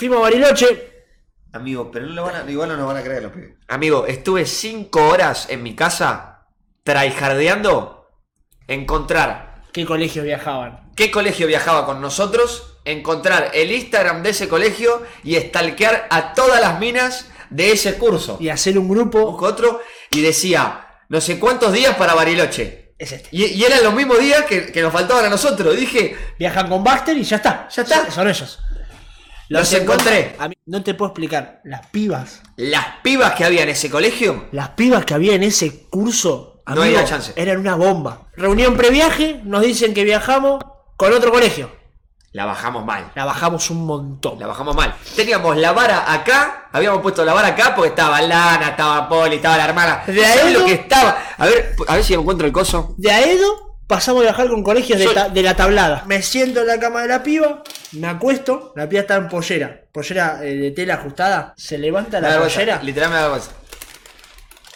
Fuimos a Bariloche. Amigo, pero no lo van a- igual no nos van a creer los pibes. Amigo, estuve cinco horas en mi casa tryhardeando encontrar ¿Qué colegios viajaban? qué colegio viajaba con nosotros, encontrar el Instagram de ese colegio y stalkear a todas las minas de ese curso. Y hacer un grupo. Busco otro y decía, no sé cuántos días para Bariloche. Es este. Y, y eran los mismos días que, que nos faltaban a nosotros. Dije, Viajan con Baxter y ya está. Ya está. Son ellos. Los encontré. A mí- no te puedo explicar. Las pibas. las pibas que había en ese colegio, Las pibas que había en ese curso. No amigo, había chance. Eran una bomba. Reunión previaje. Nos dicen que viajamos con otro colegio. la bajamos mal. La bajamos un montón. La bajamos mal. Teníamos la vara acá, habíamos puesto la vara acá porque estaba Lana, estaba Poli, estaba la hermana. De ¿Sabes ahí lo no- que estaba? A ver, a ver si encuentro el coso. De Aedo pasamos a viajar con colegios de, ta- de la tablada. Me siento en la cama de la piba, me acuesto, la piba está en pollera, pollera eh, de tela ajustada, se levanta la pollera, Literal me da vergüenza.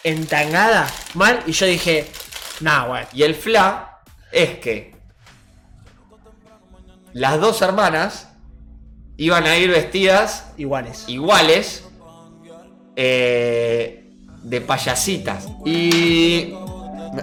entangada, mal, y yo dije, nah, bueno, Y el fla es que las dos hermanas iban a ir vestidas iguales. iguales eh, de payasitas. Y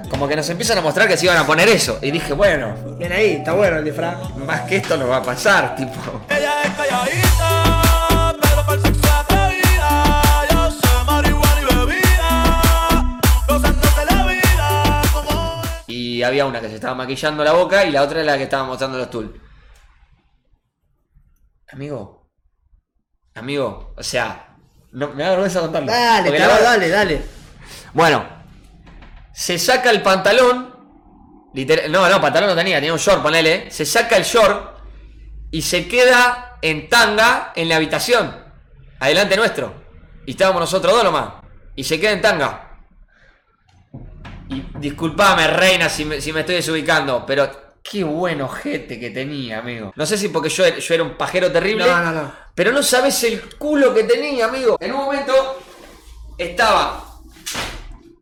como que nos empiezan a mostrar que se iban a poner eso. Y dije, bueno, Ven ahí, está bueno el disfraz. más que esto no va a pasar, tipo. Ella es calladita, pero para el sexo atrevida. Yo sé marihuana y bebida, gozándose la vida como es. Y había una que se estaba maquillando la boca y la otra era la que estaba mostrando los tul. Amigo. Amigo, o sea, no, me da vergüenza contarlo. Dale, Porque la dale, dale. Bueno, se saca el pantalón. literal- no, no, pantalón no tenía, tenía un short, ponele. Se saca el short y se queda en tanga en la habitación. Adelante nuestro. Y estábamos nosotros dos nomás. Y se queda en tanga. Y disculpame, reina, si me, si me estoy desubicando, pero qué buen ojete que tenía, amigo. No sé si porque yo, yo era un pajero terrible. No, no, no. Pero no sabes el culo que tenía, amigo. En un momento estaba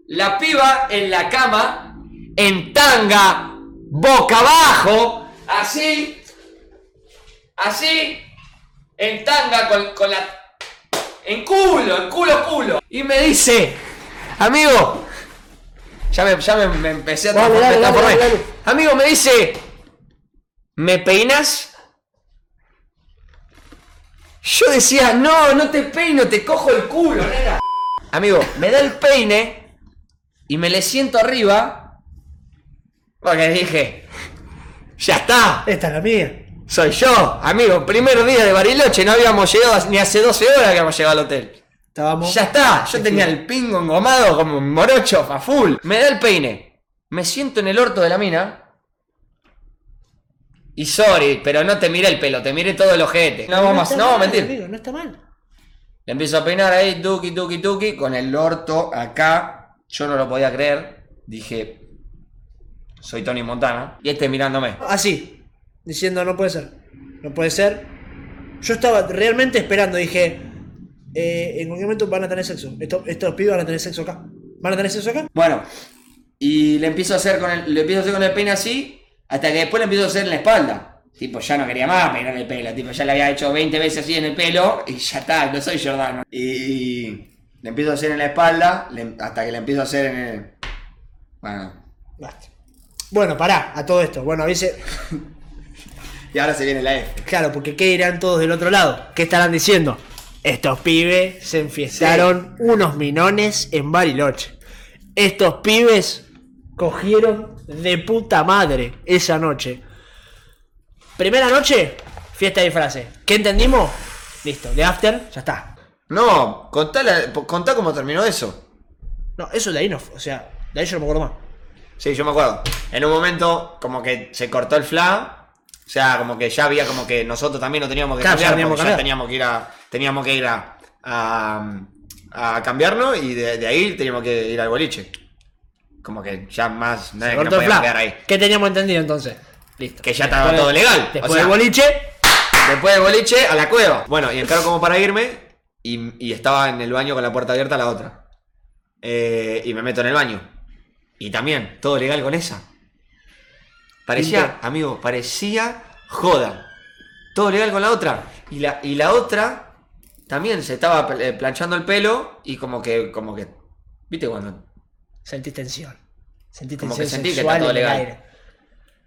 la piba en la cama, en tanga, boca abajo, así, así, en tanga con, con la... En culo, en culo, culo. Y me dice, amigo, ya me, ya me, me empecé a transformar-. Amigo, me dice, ¿me peinas? Yo decía, no, no te peino, te cojo el culo, nena. Amigo, me da el peine y me le siento arriba porque dije, ya está, Esta es la mía. soy yo, amigo. Primer día de Bariloche, no habíamos llegado ni hace 12 horas que habíamos llegado al hotel. Estábamos. Ya está, yo tenía el pingo engomado como un morocho a full. Me da el peine, me siento en el orto de la mina. Y sorry, pero no te miré el pelo, te miré todo el ojete. No no vamos a mal, mentir. amigo, no está mal. Le empiezo a peinar ahí, tuki, tuki, tuki, con el orto acá. Yo no lo podía creer. Dije, soy Tony Montana. Y este mirándome. Así, diciendo no puede ser. No puede ser. Yo estaba realmente esperando, dije, eh, en cualquier momento van a tener sexo. Estos, estos pibes van a tener sexo acá. ¿Van a tener sexo acá? Bueno, y le empiezo a hacer con el, le empiezo a hacer con el peine así, hasta que después le empiezo a hacer en la espalda. Tipo, ya no quería más peinar el pelo. Tipo, ya le había hecho 20 veces así en el pelo y ya está, no soy Jordano. Y le empiezo a hacer en la espalda, le- hasta que le empiezo a hacer en el. Bueno. Basta. Bueno, pará, a todo esto. Bueno, dice, Y ahora se viene la F. claro, porque ¿qué dirán todos del otro lado? ¿Qué estarán diciendo? Estos pibes se enfiestaron unos minones en Bariloche. Estos pibes cogieron de puta madre esa noche. Primera noche, fiesta de disfraces. ¿Qué entendimos? Listo, de after, ya está. No, contá, la- contá cómo terminó eso. No, eso de ahí no, fue, o sea, de ahí yo no me acuerdo más. Sí, yo me acuerdo. En un momento, como que se cortó el fla. O sea, como que ya había como que nosotros también no teníamos que Claro, cambiar. teníamos ya teníamos que ir a. Teníamos que ir a. a, a cambiarnos y de, de ahí teníamos que ir al boliche. Como que ya más. No, Se que cortó el fla. ahí. ¿Qué teníamos entendido entonces? Listo. Que ya estaba todo legal. Después O sea, del boliche, Después del boliche, a la cueva. Bueno, y entraron como para irme. Y, y estaba en el baño con la puerta abierta la otra. Eh, y me meto en el baño. Y también, todo legal con esa. Parecía, Pinta. amigo, parecía joda. Todo legal con la otra. Y la, y la otra también se estaba eh, planchando el pelo y como que, como que, viste cuando, Sentí tensión. Sentí Como tensión que sentí que está todo legal.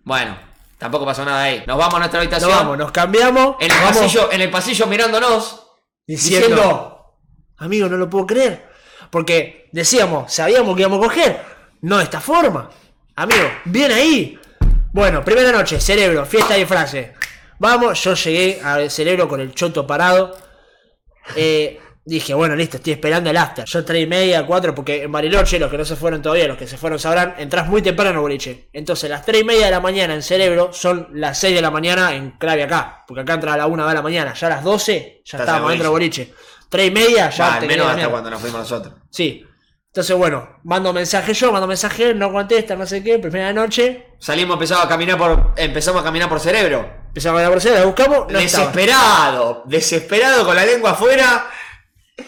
bueno, tampoco pasó nada ahí. Nos vamos a nuestra Nos habitación. vamos, nos cambiamos. En el vamos pasillo, en el pasillo mirándonos, diciendo, diciendo, amigo, no lo puedo creer. Porque decíamos, sabíamos que íbamos a coger. No de esta forma. Amigo, bien ahí. Bueno, primera noche, cerebro, fiesta de frase. Vamos, yo llegué al cerebro con el choto parado. Eh, dije, bueno, listo, estoy esperando el after. Yo tres y media, cuatro, porque en Bariloche, los que no se fueron todavía, los que se fueron sabrán, entras muy temprano, boliche. Entonces, las tres y media de la mañana en cerebro son las 6 de la mañana en clave acá. Porque acá entra a la una de la mañana. Ya a las 12 ya estábamos en dentro del boliche. Tres y media ya Va, al menos hasta cuando nos fuimos nosotros. Sí. Entonces, bueno, mando mensaje yo, mando mensaje él, no contesta, no sé qué. Primera noche, salimos, empezamos a caminar por, empezamos a caminar por cerebro. empezamos a la proceder, la buscamos, no estaba. desesperado, desesperado con la lengua afuera,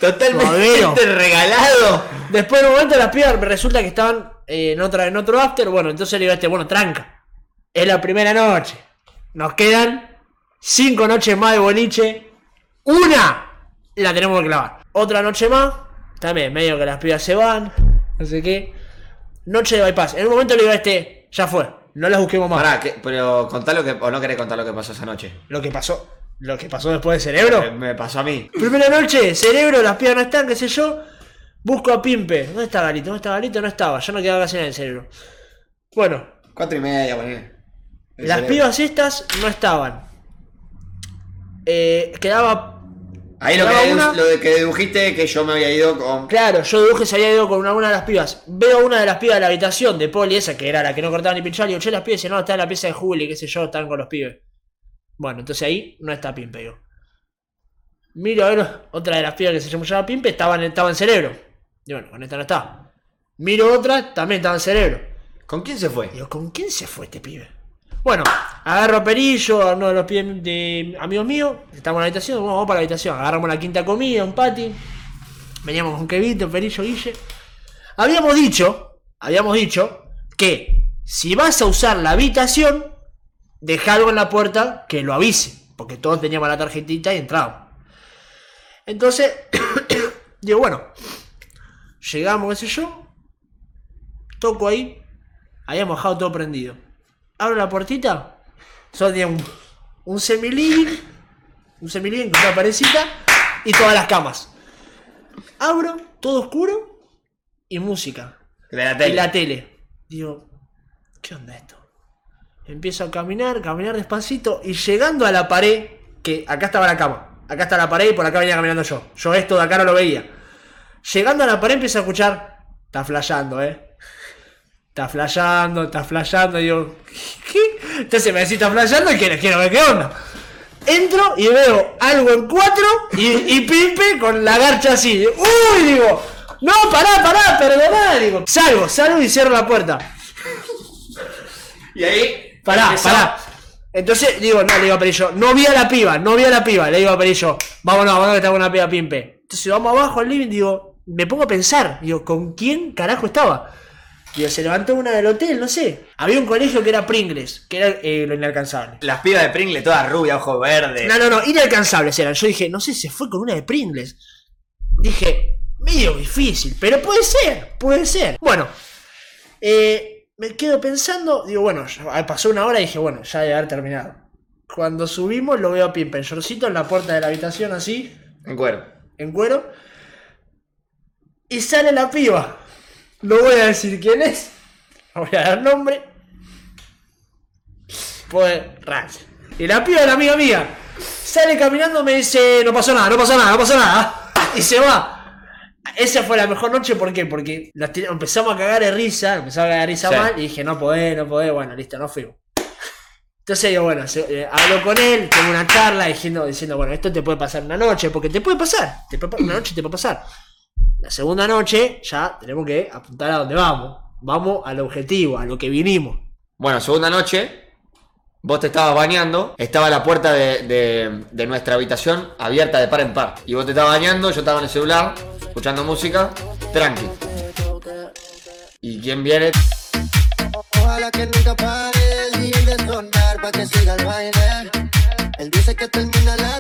totalmente regalado. Después de un momento las pibas me resulta que estaban eh, en otra, en otro after. Bueno, entonces le digo a este, bueno, tranca. Es la primera noche. Nos quedan cinco noches más de boliche. Una la tenemos que clavar. Otra noche más. También, medio que las pibas se van. No sé qué. Noche de bypass. En un momento le digo a este, ya fue. No las busquemos más. Pará, que- pero contá lo que, o no querés contar lo que pasó esa noche. Lo que pasó. Lo que pasó después de cerebro. Me, pasó a mí. Primera noche, cerebro, las pibas no están, qué sé yo. Busco a Pimpe. ¿Dónde está Galito? ¿Dónde está Galito? No estaba. Ya no quedaba casi nada en el cerebro. Bueno, Cuatro y media, poné. El las cerebro. pibas estas no estaban. Eh, quedaba. Ahí lo quedaba que, una- lo de que dedujiste que yo me había ido con. Claro, yo deduje que se había ido con una, una de las pibas. Veo a una de las pibas de la habitación de Poli, esa que era la que no cortaba ni pinchaba. Y digo, che, las pibas, dice, no, está en la pieza de Juli, qué sé yo, están con los pibes. Bueno, entonces ahí no está Pimpe, digo. Miro a ver otra de las pibas que se llamaba Pimpe, estaba en, estaba en cerebro. Y bueno, con esta no está. Miro otra, también estaba en cerebro. ¿Con quién se fue? Digo, ¿con quién se fue este pibe? Bueno, agarro a Perillo, a uno de los pibes de amigos míos, estamos en la habitación, bueno, vamos para la habitación, agarramos la quinta comida, un pati, veníamos con Kevito, Perillo, Guille. Habíamos dicho, habíamos dicho que si vas a usar la habitación, deja algo en la puerta que lo avise, porque todos teníamos la tarjetita y entrábamos. Entonces, digo, bueno, llegamos, qué sé yo, toco ahí, habíamos dejado todo prendido. Abro la puertita, solo tenía un, un semiliving, un semiliving con una parecita y todas las camas. Abro, todo oscuro y música. De la Y la tele. Digo, ¿qué onda esto? Empiezo a caminar, caminar despacito y llegando a la pared, que acá estaba la cama, acá está la pared y por acá venía caminando yo. Yo esto de acá no lo veía. Llegando a la pared empiezo a escuchar, está flasheando, eh. Está flasheando, está flasheando, y digo, ¿qué? Entonces me decís, está flasheando y quiero, quiero ver qué onda. Entro y veo algo en cuatro y, y Pimpe con la garcha así. ¡Uy! Digo, no, pará, pará, perdoná. Digo, salgo, salgo y cierro la puerta. Y ahí. Pará, empezó- pará. Entonces digo, no, le digo a Perillo, no vi a la piba, no vi a la piba. Le digo a Perillo, vámonos, vámonos que está con una piba Pimpe. Entonces vamos abajo al living, digo, me pongo a pensar, digo, ¿con quién carajo estaba? Digo, se levantó una del hotel, no sé. Había un colegio que era Pringles, que era eh, lo inalcanzable. Las pibas de Pringle, todas rubias, ojos verdes. No, no, no, inalcanzables eran. Yo dije, no sé, se fue con una de Pringles. Dije, medio difícil, pero puede ser, puede ser. Bueno, eh, me quedo pensando, digo, bueno, pasó una hora y dije, bueno, ya debe haber terminado. Cuando subimos lo veo a Pimpe en shortcito en la puerta de la habitación así, En cuero. en cuero. Y sale la piba. No voy a decir quién es. No voy a dar nombre. Pues, rayos. Y la piba es la amiga mía. Sale caminando, me dice, no pasó nada, no pasó nada, no pasó nada. Y se va. Esa fue la mejor noche, ¿por qué? Porque nos empezamos a cagar de risa, empezamos a cagar de risa Sí. mal, y dije, no podés, no podés, bueno, listo, no fuimos. Entonces digo, bueno, se- eh, hablo con él, tengo una charla diciendo, diciendo, bueno, esto te puede pasar una noche, porque te puede pasar, te puede una noche te puede pasar. La segunda noche ya tenemos que apuntar a dónde vamos. Vamos al objetivo, a lo que vinimos. Bueno, segunda noche. Vos te estabas bañando, estaba la puerta de, de- de nuestra habitación abierta de par en par. Y vos te estabas bañando, yo estaba en el celular, escuchando música, tranqui. ¿Y quién viene? Ojalá que nunca pare el DJ de sonar pa' que siga el baile. Él dice que termina a